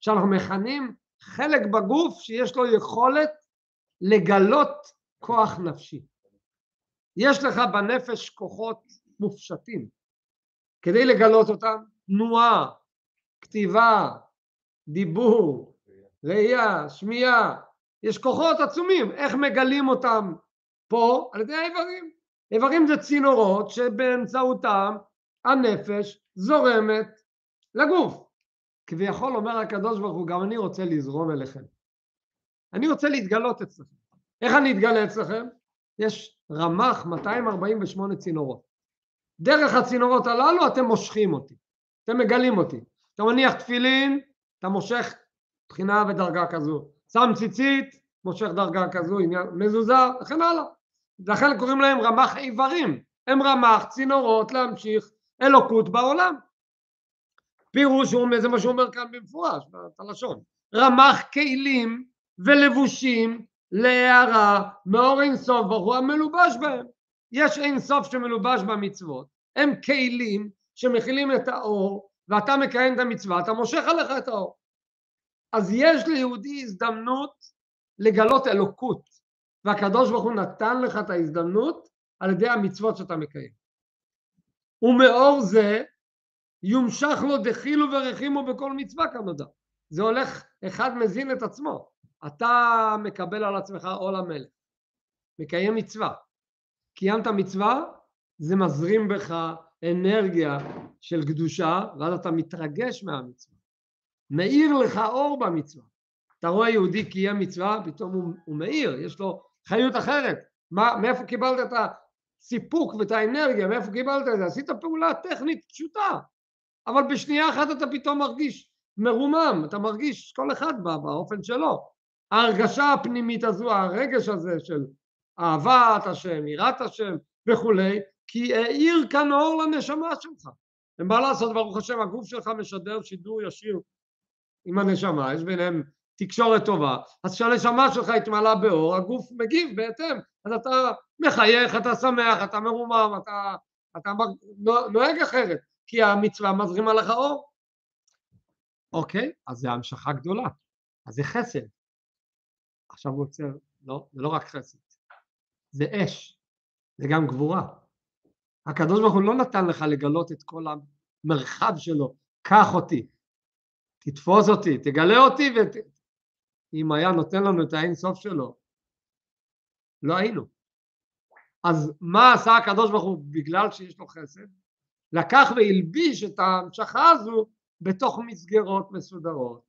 שאנחנו מכנים חלק בגוף שיש לו יכולת לגלות כוח נפשי. יש לך בנפש כוחות מופשטים. כדי לגלות אותם, תנועה, כתיבה, דיבור, ראייה, שמיעה, יש כוחות עצומים, איך מגלים אותם פה? על ידי האיברים. איברים זה צינורות שבאמצעותם הנפש זורמת לגוף. כביכול אומר הקדוש ברוך הוא, גם אני רוצה לזרום אליכם. אני רוצה להתגלות אצלכם. איך אני אתגלה אצלכם? יש רמ"ח 248 צינורות. דרך הצינורות הללו אתם מושכים אותי, אתם מגלים אותי. אתה מניח תפילין, אתה מושך בחינה ודרגה כזו. שם ציצית, מושך דרגה כזו, עניין, מזוזה, וכן הלאה. לכן קוראים להם רמ"ח איברים. הם רמ"ח צינורות להמשיך אלוקות בעולם. פירוש הוא, זה מה שהוא אומר כאן במפורש, בלשון. רמ"ח כלים ולבושים להערה מאור אינסוף ברוך הוא המלובש בהם. יש אינסוף שמלובש במצוות, הם כלים שמכילים את האור ואתה מקיים את המצווה, אתה מושך עליך את האור. אז יש ליהודי הזדמנות לגלות אלוקות, והקדוש ברוך הוא נתן לך את ההזדמנות על ידי המצוות שאתה מקיים. ומאור זה יומשך לו דחילו ורחימו בכל מצווה כנודע. זה הולך, אחד מזין את עצמו. אתה מקבל על עצמך עול המלך, מקיים מצווה. קיימת מצווה, זה מזרים בך אנרגיה של קדושה, ואז אתה מתרגש מהמצווה. מאיר לך אור במצווה. אתה רואה יהודי קיים מצווה, פתאום הוא, הוא מאיר, יש לו חיות אחרת. מה, מאיפה קיבלת את הסיפוק ואת האנרגיה, מאיפה קיבלת את זה? עשית פעולה טכנית פשוטה, אבל בשנייה אחת אתה פתאום מרגיש מרומם, אתה מרגיש כל אחד באופן שלו. ההרגשה הפנימית הזו, הרגש הזה של אהבת השם, יראת השם וכולי, כי האיר כאן אור לנשמה שלך. ומה לעשות, ברוך השם, הגוף שלך משדר שידור ישיר עם הנשמה, יש ביניהם תקשורת טובה, אז כשהנשמה שלך התמלאה באור, הגוף מגיב בהתאם, אז אתה מחייך, אתה שמח, אתה מרומם, אתה, אתה נוהג אחרת, כי המצווה מזרימה לך אור. אוקיי, אז זה המשכה גדולה, אז זה חסד. עכשיו הוא עוצר, לא, זה לא רק חסד, זה אש, זה גם גבורה. הקדוש ברוך הוא לא נתן לך לגלות את כל המרחב שלו, קח אותי, תתפוס אותי, תגלה אותי, ואם היה נותן לנו את האין סוף שלו, לא היינו. אז מה עשה הקדוש ברוך הוא בגלל שיש לו חסד? לקח והלביש את ההמשכה הזו בתוך מסגרות מסודרות,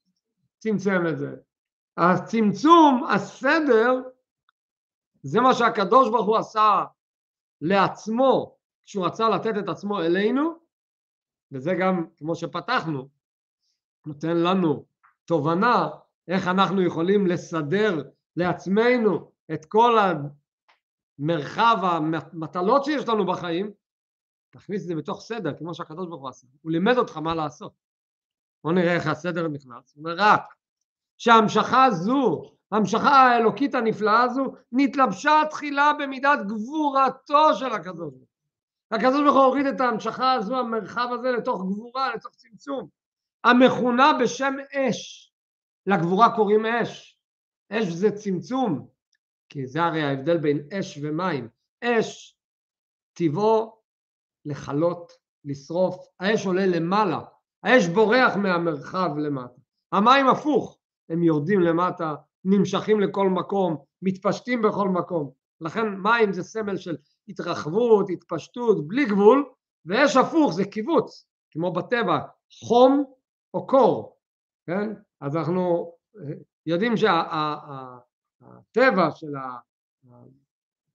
צמצם את זה. הצמצום, הסדר, זה מה שהקדוש ברוך הוא עשה לעצמו כשהוא רצה לתת את עצמו אלינו, וזה גם, כמו שפתחנו, נותן לנו תובנה איך אנחנו יכולים לסדר לעצמנו את כל המרחב המטלות שיש לנו בחיים, תכניס את זה בתוך סדר, כמו שהקדוש ברוך הוא עשה. הוא לימד אותך מה לעשות. בוא נראה איך הסדר נכנס. הוא אומר רק שההמשכה הזו, ההמשכה האלוקית הנפלאה הזו, נתלבשה תחילה במידת גבורתו של הקדוש ברוך הקדוש ברוך הוא הוריד את ההמשכה הזו, המרחב הזה, לתוך גבורה, לתוך צמצום. המכונה בשם אש. לגבורה קוראים אש. אש זה צמצום, כי זה הרי ההבדל בין אש ומים. אש, טבעו לכלות, לשרוף, האש עולה למעלה, האש בורח מהמרחב למטה. המים הפוך, הם יורדים למטה, נמשכים לכל מקום, מתפשטים בכל מקום. לכן מים זה סמל של התרחבות, התפשטות, בלי גבול, ואש הפוך זה קיבוץ, כמו בטבע, חום או קור, כן? אז אנחנו יודעים שהטבע של ה...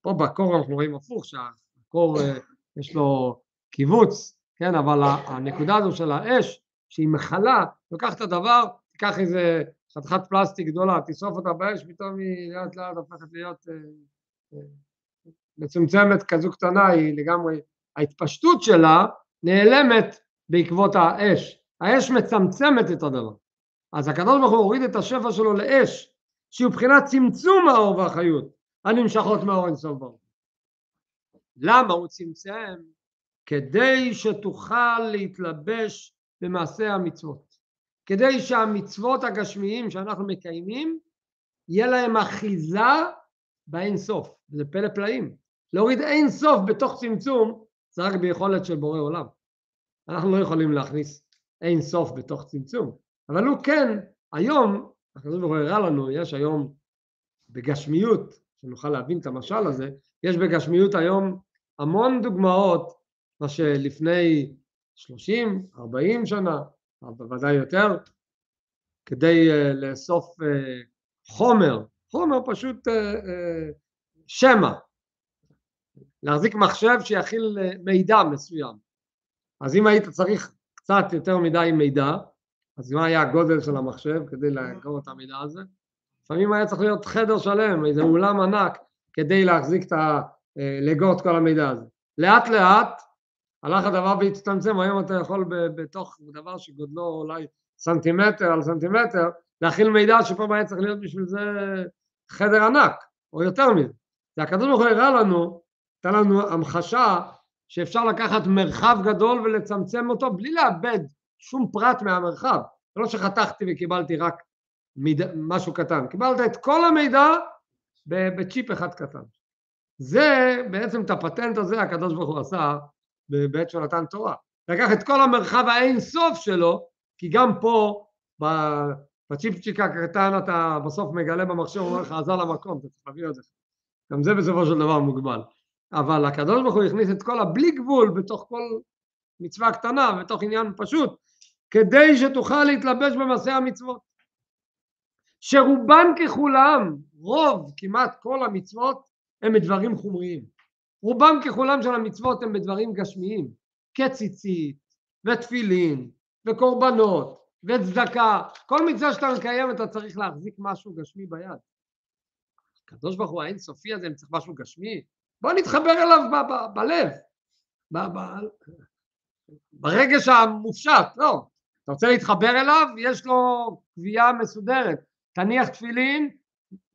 פה בקור אנחנו רואים הפוך, שהקור אה, יש לו קיבוץ, כן? אבל הנקודה הזו של האש, שהיא מכלה, לוקח את הדבר, תיקח איזה חתיכת פלסטיק גדולה, תשרוף אותה באש, פתאום היא לאט לאט הופכת להיות אה, אה, מצומצמת כזו קטנה, היא לגמרי, ההתפשטות שלה נעלמת בעקבות האש. האש מצמצמת את הדבר. אז הקדוש ברוך הוא הוריד את השפע שלו לאש, שהיא מבחינת צמצום האור והחיות הנמשכות מהאור אינסוף ברוך. למה הוא צמצם? כדי שתוכל להתלבש במעשה המצוות. כדי שהמצוות הגשמיים שאנחנו מקיימים, יהיה להם אחיזה באין סוף. זה פלא פלאים. להוריד אין סוף בתוך צמצום, זה רק ביכולת של בורא עולם. אנחנו לא יכולים להכניס אין סוף בתוך צמצום, אבל הוא כן, היום, הקדוש ברוך הוא הראה לנו, יש היום בגשמיות, שנוכל להבין את המשל הזה, יש בגשמיות היום המון דוגמאות, מה שלפני 30, 40 שנה, בוודאי יותר, כדי uh, לאסוף uh, חומר, חומר פשוט uh, שמע, להחזיק מחשב שיכיל אה, מידע מסוים. אז אם היית צריך קצת יותר מדי מידע, אז מה היה הגודל של המחשב כדי לאגור את המידע הזה? לפעמים היה צריך להיות חדר שלם, איזה אולם ענק, כדי להחזיק את ה... אה, לאגור את כל המידע הזה. לאט לאט הלך הדבר והצטמצם, היום אתה יכול בתוך דבר שגודלו אולי סנטימטר על סנטימטר, להכיל מידע שפה היה צריך להיות בשביל זה חדר ענק, או יותר מזה. והקדוש ברוך הוא הראה לנו, נתן לנו המחשה שאפשר לקחת מרחב גדול ולצמצם אותו בלי לאבד שום פרט מהמרחב. זה לא שחתכתי וקיבלתי רק מיד... משהו קטן, קיבלת את כל המידע בצ'יפ אחד קטן. זה בעצם את הפטנט הזה הקדוש ברוך הוא עשה בעת שהוא נתן תורה. לקח את כל המרחב האין סוף שלו, כי גם פה בצ'יפצ'יק הקטן אתה בסוף מגלה במחשב, אומר לך עזר למקום, אתה צריך להביא את זה. גם זה בסופו של דבר מוגבל. אבל הקדוש ברוך הוא הכניס את כל הבלי גבול בתוך כל מצווה קטנה, בתוך עניין פשוט, כדי שתוכל להתלבש במעשה המצוות. שרובן ככולם, רוב, כמעט כל המצוות, הם בדברים חומריים. רובם ככולם של המצוות הם בדברים גשמיים, כציצית, ותפילין, וקורבנות, וצדקה, כל מצווה שאתה מקיים אתה צריך להחזיק משהו גשמי ביד. הקדוש ברוך הוא האינסופי הזה, אם צריך משהו גשמי, בוא נתחבר אליו ב- ב- בלב, ב- ב- ברגש המופשט, לא. אתה רוצה להתחבר אליו, יש לו קביעה מסודרת. תניח תפילין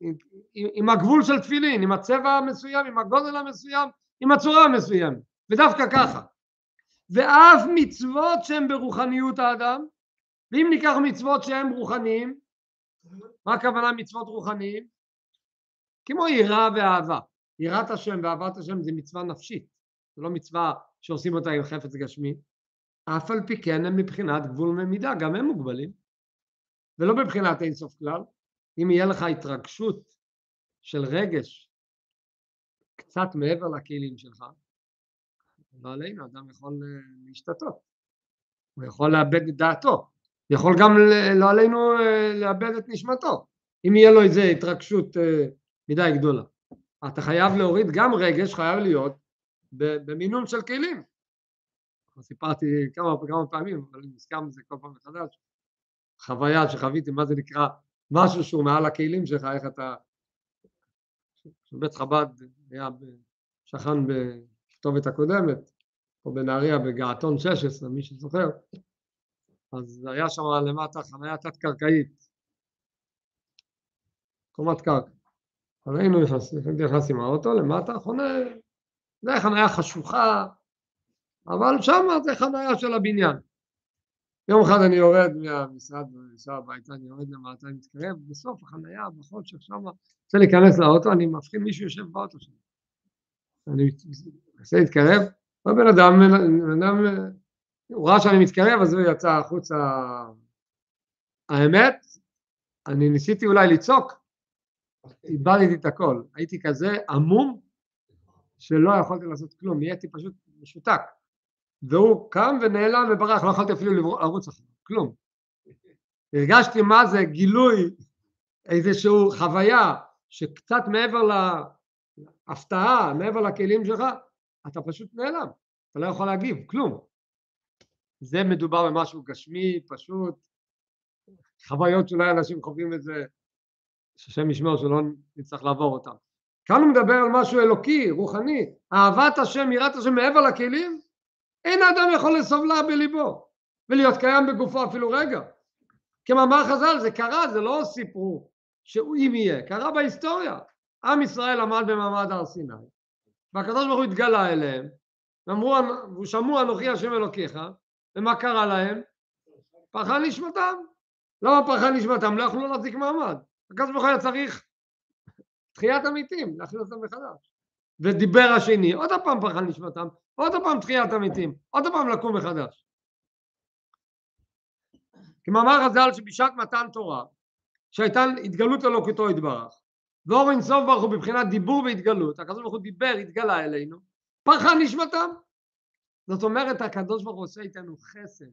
עם, עם הגבול של תפילין, עם הצבע המסוים, עם הגודל המסוים, עם הצורה המסוימת, ודווקא ככה. ואף מצוות שהן ברוחניות האדם, ואם ניקח מצוות שהן רוחניים, מה הכוונה מצוות רוחניים? כמו יראה ואהבה. יראת השם ואהבת השם זה מצווה נפשית, זה לא מצווה שעושים אותה עם חפץ גשמי. אף על פי כן הם מבחינת גבול ומידה, גם הם מוגבלים. ולא מבחינת אין סוף כלל. אם יהיה לך התרגשות של רגש קצת מעבר לכלים שלך, לא עלינו, אדם יכול אה, להשתתות, הוא יכול לאבד את דעתו, יכול גם לא עלינו אה, לאבד את נשמתו, אם יהיה לו איזו התרגשות אה, מדי גדולה. אתה חייב להוריד גם רגש, חייב להיות במינון של כלים. סיפרתי כמה, כמה פעמים, אבל אני נזכר מזה כל פעם מחדש, חוויה שחוויתי, מה זה נקרא, משהו שהוא מעל הכלים שלך, איך אתה... בית חב"ד היה שכן בכתובת הקודמת, פה בנהריה בגעתון 16, מי שזוכר, אז היה שם למטה חניה תת-קרקעית, קומת קרקע. אז היינו נכנסים מהאוטו למטה, חונה, זה חניה חשוכה, אבל שם זה חניה של הבניין. יום אחד אני יורד מהמשרד ונוסע הביתה, אני יורד למטה, אני מתקרב, בסוף החניה, בחושך שם, רוצה להיכנס לאוטו, אני מבחין מישהו יושב באוטו שלי. אני מנסה להתקרב, ובן אדם, בן אדם, הוא ראה שאני מתקרב, אז הוא יצא החוצה. האמת, אני ניסיתי אולי לצעוק, איבדתי את הכל, הייתי כזה עמום שלא יכולתי לעשות כלום, נהייתי פשוט משותק. והוא קם ונעלם וברח, לא יכולתי אפילו לרוץ אחריו, כלום. הרגשתי מה זה גילוי, איזושהי חוויה שקצת מעבר להפתעה, מעבר לכלים שלך, אתה פשוט נעלם, אתה לא יכול להגיב, כלום. זה מדובר במשהו גשמי, פשוט, חוויות שאולי אנשים חווים את זה, שהשם ישמור שלא נצטרך לעבור אותם. כאן הוא מדבר על משהו אלוקי, רוחני, אהבת השם, יראת השם מעבר לכלים, אין אדם יכול לסובלה בליבו ולהיות קיים בגופו אפילו רגע. כמאמר חז"ל זה קרה, זה לא סיפרו שאם יהיה, קרה בהיסטוריה. עם ישראל עמד במעמד הר סיני והקדוש ברוך הוא התגלה אליהם ואמרו, ושמעו אנוכי השם אלוקיך ומה קרה להם? פרחה נשמתם. למה פרחה נשמתם? לא יכלו להחזיק מעמד. הקדוש ברוך הוא היה צריך תחיית המתים, להכין אותם מחדש. ודיבר השני, עוד הפעם פרחה נשמתם, עוד פעם תחיית המתים, עוד פעם לקום מחדש. כמאמר חז"ל שבשעת מתן תורה, שהייתה התגלות אלוקותו יתברך, ואור אינסוף ברוך הוא בבחינת דיבור והתגלות, הקדוש ברוך הוא דיבר, התגלה אלינו, פרחה נשמתם. זאת אומרת, הקדוש ברוך הוא עושה איתנו חסד,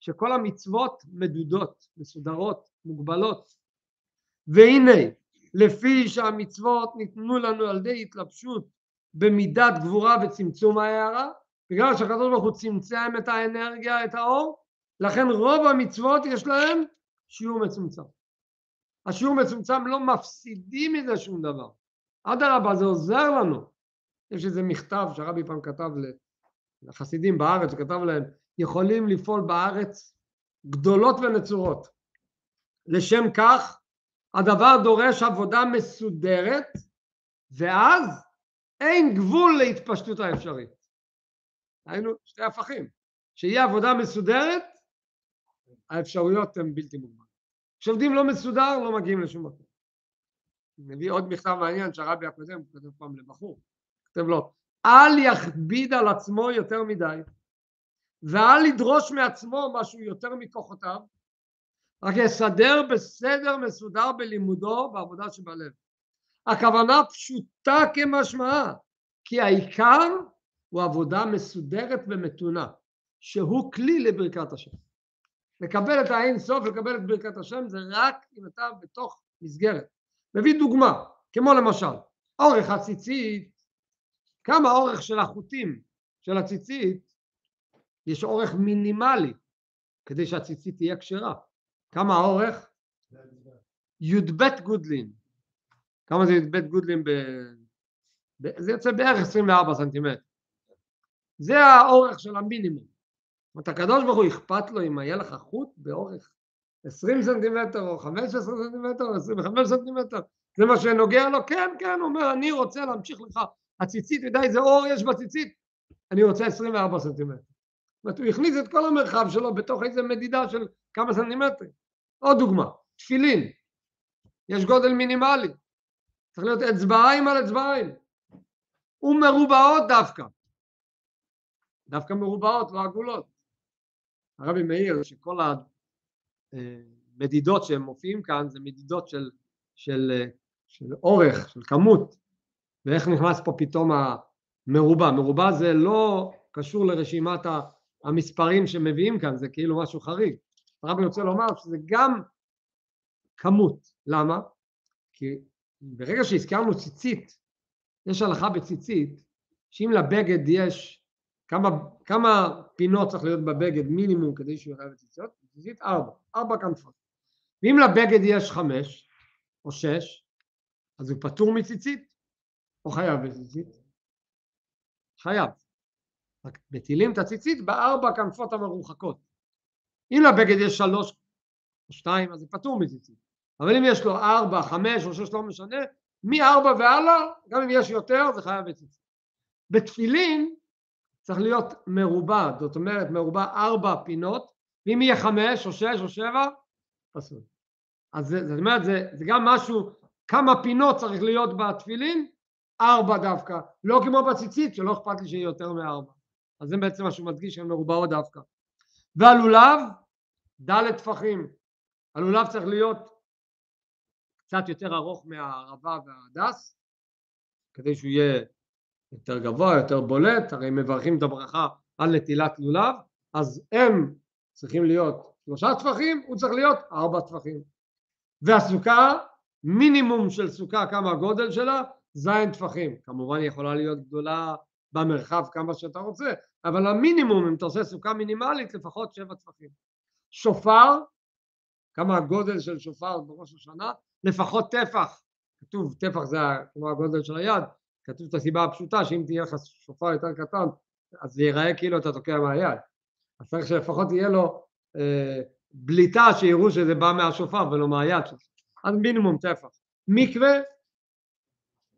שכל המצוות מדודות, מסודרות, מוגבלות. והנה, לפי שהמצוות ניתנו לנו על ידי התלבשות במידת גבורה וצמצום ההערה, בגלל שהקדוש ברוך הוא צמצם את האנרגיה, את האור, לכן רוב המצוות יש להם שיעור מצומצם. השיעור מצומצם לא מפסידים מזה שום דבר. אדרבה, זה עוזר לנו. יש איזה מכתב שהרבי פעם כתב לחסידים בארץ, הוא כתב להם, יכולים לפעול בארץ גדולות ונצורות. לשם כך הדבר דורש עבודה מסודרת ואז אין גבול להתפשטות האפשרית. היינו שתי הפכים. שיהיה עבודה מסודרת, האפשרויות הן בלתי מוגבלות. כשעובדים לא מסודר לא מגיעים לשום מקום. מביא עוד מכתב מעניין שהרבי הקודם כותב פעם לבחור, כותב לו אל יכביד על עצמו יותר מדי ואל לדרוש מעצמו משהו יותר מכוחותיו רק יסדר בסדר מסודר בלימודו בעבודה שבלב. הכוונה פשוטה כמשמעה כי העיקר הוא עבודה מסודרת ומתונה שהוא כלי לברכת השם. לקבל את האין סוף, לקבל את ברכת השם זה רק אם אתה בתוך מסגרת. מביא דוגמה, כמו למשל אורך הציצית, כמה אורך של החוטים של הציצית יש אורך מינימלי כדי שהציצית תהיה כשרה. כמה האורך? י"ב גודלין. כמה זה י"ב גודלין? ב... ב... זה יוצא בערך 24 סנטימטר. זה האורך של המינימום. זאת אומרת, הקדוש ברוך הוא אכפת לו אם היה לך חוט באורך 20 סנטימטר או 15 סנטימטר או 25 סנטימטר, זה מה שנוגע לו? כן, כן, הוא אומר, אני רוצה להמשיך לך, הציצית, יודע איזה אור יש בציצית? אני רוצה 24 סנטימטר. זאת אומרת, הוא הכניס את כל המרחב שלו בתוך איזה מדידה של כמה סנטימטרים. עוד דוגמה, תפילין, יש גודל מינימלי, צריך להיות אצבעיים על אצבעיים, ומרובעות דווקא, דווקא מרובעות, לא עגולות. הרבי מאיר שכל המדידות שהם מופיעים כאן זה מדידות של, של, של אורך, של כמות, ואיך נכנס פה פתאום המרובע. מרובע זה לא קשור לרשימת המספרים שמביאים כאן, זה כאילו משהו חריג. הרבי רוצה לומר שזה גם כמות. למה? כי ברגע שהזכרנו ציצית, יש הלכה בציצית, שאם לבגד יש כמה, כמה פינות צריך להיות בבגד מינימום כדי שהוא יחייב בציציות? בציצית ארבע, ארבע כנפות. ואם לבגד יש חמש או שש, אז הוא פטור מציצית או חייב בציצית? חייב. רק מטילים את הציצית בארבע כנפות המרוחקות. אם לבגד יש שלוש או שתיים, אז זה פטור מציצית. אבל אם יש לו ארבע, חמש או שש, לא משנה, מארבע והלאה, גם אם יש יותר, זה חייב בציצית. בתפילין צריך להיות מרובע, זאת אומרת מרובע ארבע פינות, ואם יהיה חמש או שש או שבע, פסול. אז זאת אומרת, זה, זה גם משהו, כמה פינות צריך להיות בתפילין? ארבע דווקא, לא כמו בציצית, שלא אכפת לי שיהיה יותר מארבע. אז זה בעצם מה שהוא מדגיש, שהן מרובעות דווקא. והלולב, ד' טפחים. הלולב צריך להיות קצת יותר ארוך מהערבה וההדס, כדי שהוא יהיה יותר גבוה, יותר בולט, הרי מברכים את הברכה על נטילת לולב, אז הם צריכים להיות שלושה טפחים, הוא צריך להיות ארבע טפחים. והסוכה, מינימום של סוכה, כמה הגודל שלה? זין טפחים. כמובן היא יכולה להיות גדולה במרחב כמה שאתה רוצה, אבל המינימום, אם אתה עושה סוכה מינימלית, לפחות שבע טפחים. שופר, כמה הגודל של שופר בראש השנה? לפחות טפח. כתוב טפח זה כמו הגודל של היד, כתוב את הסיבה הפשוטה שאם תהיה לך שופר יותר קטן אז זה ייראה כאילו אתה תוקע מהיד. אז צריך שלפחות תהיה לו אה, בליטה שיראו שזה בא מהשופר ולא מהיד שלך אז מינימום טפח. מקווה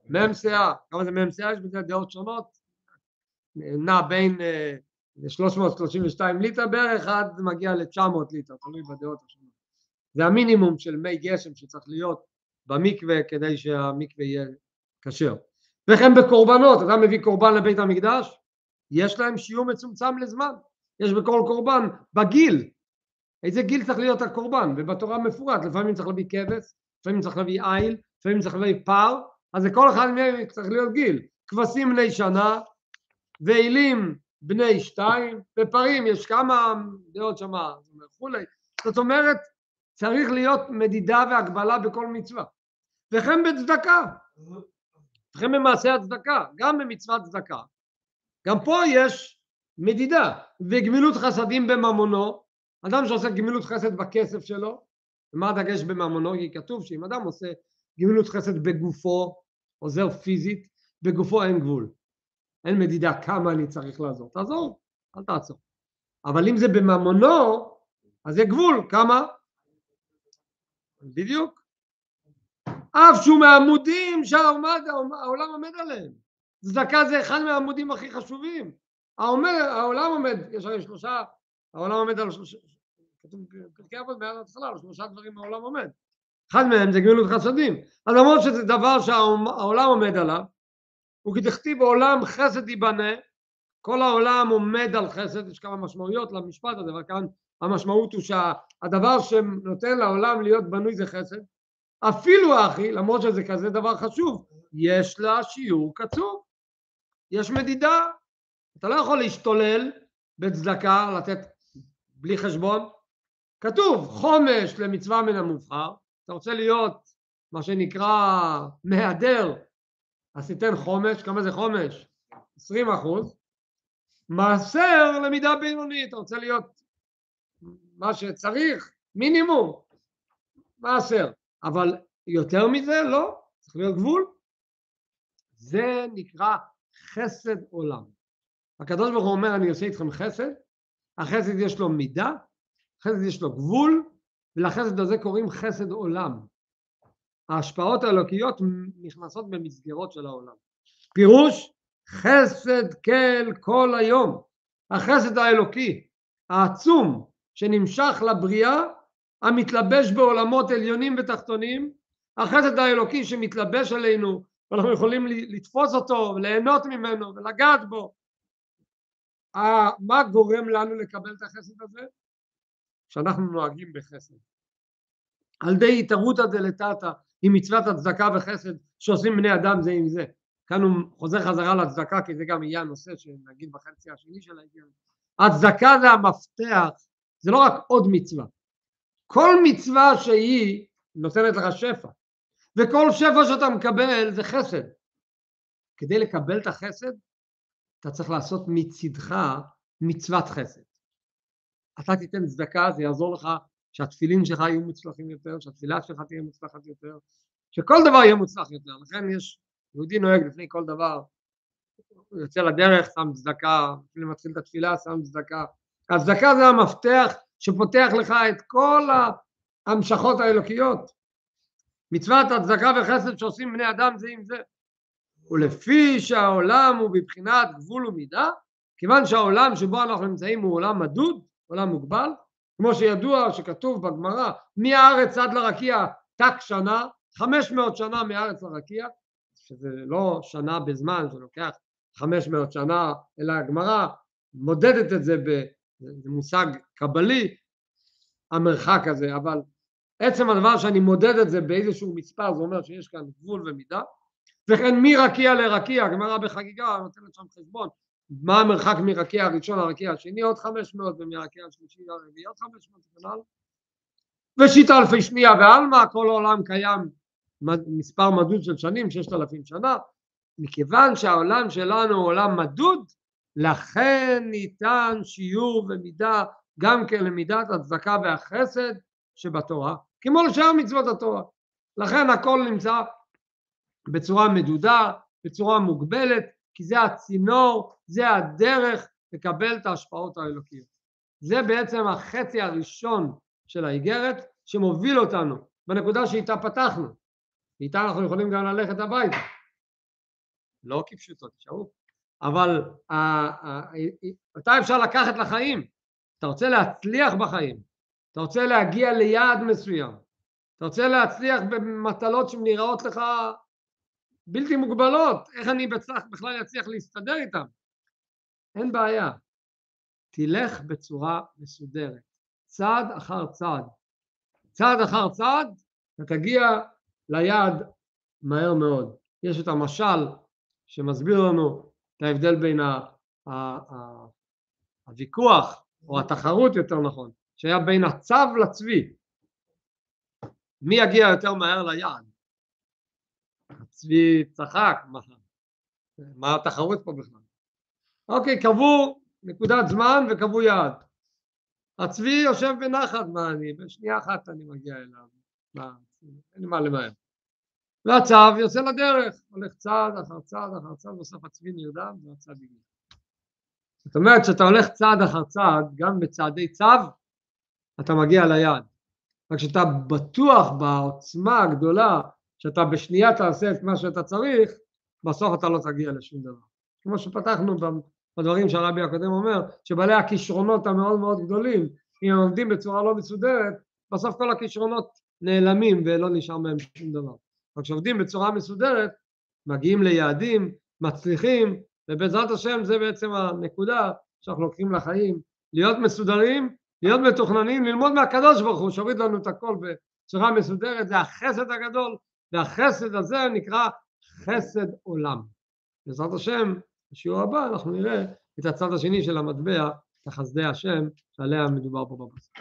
מ"ם שיער כמה זה מ"ם שיער יש בזה דעות שונות. נע בין אה, 332 ליטר בערך עד מגיע ל-900 ליטר תלוי בדעות השונות. זה המינימום של מי גשם שצריך להיות במקווה כדי שהמקווה יהיה כשר. וכן בקורבנות, אתה מביא קורבן לבית המקדש, יש להם שיעור מצומצם לזמן, יש בכל קורבן בגיל, איזה גיל צריך להיות הקורבן, ובתורה מפורט, לפעמים צריך להביא כבש, לפעמים צריך להביא איל, לפעמים צריך להביא פר, אז לכל אחד מהם צריך להיות גיל, כבשים בני שנה, ואילים בני שתיים, בפרים יש כמה דעות שמה וכולי, זאת אומרת צריך להיות מדידה והגבלה בכל מצווה, וכן בצדקה, וכן במעשה הצדקה, גם במצוות צדקה. גם פה יש מדידה, וגמילות חסדים בממונו, אדם שעושה גמילות חסד בכסף שלו, ומה הדגש בממונו? כי כתוב שאם אדם עושה גמילות חסד בגופו, עוזר פיזית, בגופו אין גבול. אין מדידה כמה אני צריך לעזור, תעזור, אל תעצור. אבל אם זה בממונו, אז זה גבול, כמה? בדיוק. אף שהוא מהעמודים שהעולם עומד עליהם. צדקה זה אחד מהעמודים הכי חשובים. העומד, העולם עומד, יש הרי שלושה, העולם עומד על שלושה, שלושה דברים העולם עומד. אחד מהם זה גמילות חסדים. אז למרות שזה דבר שהעולם עומד עליו, וכדכתיב עולם חסד ייבנה, כל העולם עומד על חסד, יש כמה משמעויות למשפט הזה, אבל כאן המשמעות הוא שהדבר שנותן לעולם להיות בנוי זה חסד, אפילו אחי, למרות שזה כזה דבר חשוב, יש לה שיעור קצוב, יש מדידה, אתה לא יכול להשתולל בצדקה, לתת בלי חשבון, כתוב חומש למצווה מן המובחר, אתה רוצה להיות מה שנקרא מהדר, אז תיתן חומש, כמה זה חומש? 20 אחוז, מעשר למידה בינונית, אתה רוצה להיות מה שצריך, מינימום, מעשר, אבל יותר מזה לא, צריך להיות גבול. זה נקרא חסד עולם. הקדוש ברוך הוא אומר אני עושה איתכם חסד, החסד יש לו מידה, חסד יש לו גבול, ולחסד הזה קוראים חסד עולם. ההשפעות האלוקיות נכנסות במסגרות של העולם. פירוש חסד כל כל היום. החסד האלוקי העצום שנמשך לבריאה המתלבש בעולמות עליונים ותחתונים, החסד האלוקי שמתלבש עלינו ואנחנו יכולים לתפוס אותו וליהנות ממנו ולגעת בו. מה גורם לנו לקבל את החסד הזה? שאנחנו נוהגים בחסד. על ידי התערותא דלתתא עם מצוות הצדקה וחסד שעושים בני אדם זה עם זה. כאן הוא חוזר חזרה לצדקה כי זה גם יהיה הנושא שנגיד בחצי השני של העניין. הצדקה זה המפתח, זה לא רק עוד מצווה. כל מצווה שהיא נותנת לך שפע וכל שפע שאתה מקבל זה חסד. כדי לקבל את החסד אתה צריך לעשות מצידך מצוות חסד. אתה תיתן צדקה זה יעזור לך שהתפילין שלך יהיו מוצלחים יותר, שהתפילה שלך תהיה מוצלחת יותר, שכל דבר יהיה מוצלח יותר. לכן יש, יהודי נוהג לפני כל דבר, הוא יוצא לדרך, שם צדקה, אפילו מתחיל את התפילה, שם צדקה. הצדקה זה המפתח שפותח לך את כל ההמשכות האלוקיות. מצוות הצדקה וחסד שעושים בני אדם זה עם זה. ולפי שהעולם הוא בבחינת גבול ומידה, כיוון שהעולם שבו אנחנו נמצאים הוא עולם מדוד, עולם מוגבל, כמו שידוע שכתוב בגמרא מהארץ עד לרקיע תק שנה, 500 שנה מהארץ לרקיע, שזה לא שנה בזמן, זה לוקח 500 שנה, אלא הגמרא מודדת את זה במושג קבלי, המרחק הזה, אבל עצם הדבר שאני מודד את זה באיזשהו מספר, זה אומר שיש כאן גבול ומידה, וכן מרקיע לרקיע, הגמרא בחגיגה נותנת שם חשבון, מה המרחק מרקיע הראשון לרקיע השני? עוד 500 ומרקיע השלישי לרביעי עוד 500 וכן הלאה. ושיטה אלפי שנייה ועלמא כל העולם קיים מספר מדוד של שנים ששת אלפים שנה. מכיוון שהעולם שלנו הוא עולם מדוד לכן ניתן שיעור ומידה גם כן למידת הצדקה והחסד שבתורה כמו לשאר מצוות התורה. לכן הכל נמצא בצורה מדודה בצורה מוגבלת כי זה הצינור, זה הדרך לקבל את ההשפעות האלוקיות. זה בעצם החצי הראשון של האיגרת שמוביל אותנו בנקודה שאיתה פתחנו. איתה אנחנו יכולים גם ללכת הביתה. לא כפשוטו, תשארו. אבל מתי אפשר לקחת לחיים? אתה רוצה להצליח בחיים, אתה רוצה להגיע ליעד מסוים, אתה רוצה להצליח במטלות שנראות לך בלתי מוגבלות, איך אני בצלח, בכלל אצליח להסתדר איתם? אין בעיה, תלך בצורה מסודרת, צעד אחר צעד, צעד אחר צעד ותגיע ליעד מהר מאוד. יש את המשל שמסביר לנו את ההבדל בין ה, ה, ה, הוויכוח או התחרות יותר נכון שהיה בין הצב לצבי. מי יגיע יותר מהר ליעד צבי צחק, מה, מה התחרות פה בכלל? אוקיי, קבעו נקודת זמן וקבעו יעד. הצבי יושב בנחת, מה אני, בשנייה אחת אני מגיע אליו, מה, אין לי מה למהר. והצב יוצא לדרך, הולך צעד אחר צעד אחר צעד, בסוף הצבי נרדם והצד יגיע. זאת אומרת, כשאתה הולך צעד אחר צעד, גם בצעדי צו, אתה מגיע ליעד. רק כשאתה בטוח בעוצמה הגדולה, שאתה בשנייה תעשה את מה שאתה צריך, בסוף אתה לא תגיע לשום דבר. כמו שפתחנו בדברים שהרבי הקודם אומר, שבעלי הכישרונות המאוד מאוד גדולים, אם הם עומדים בצורה לא מסודרת, בסוף כל הכישרונות נעלמים ולא נשאר מהם שום דבר. אבל כשעובדים בצורה מסודרת, מגיעים ליעדים, מצליחים, ובעזרת השם זה בעצם הנקודה שאנחנו לוקחים לחיים, להיות מסודרים, להיות מתוכננים, ללמוד מהקדוש ברוך הוא שהוריד לנו את הכל בצורה מסודרת, זה החסד הגדול, והחסד הזה נקרא חסד עולם. בעזרת השם, בשיעור הבא אנחנו נראה את הצד השני של המטבע, את החסדי השם, שעליה מדובר פה בפסוק.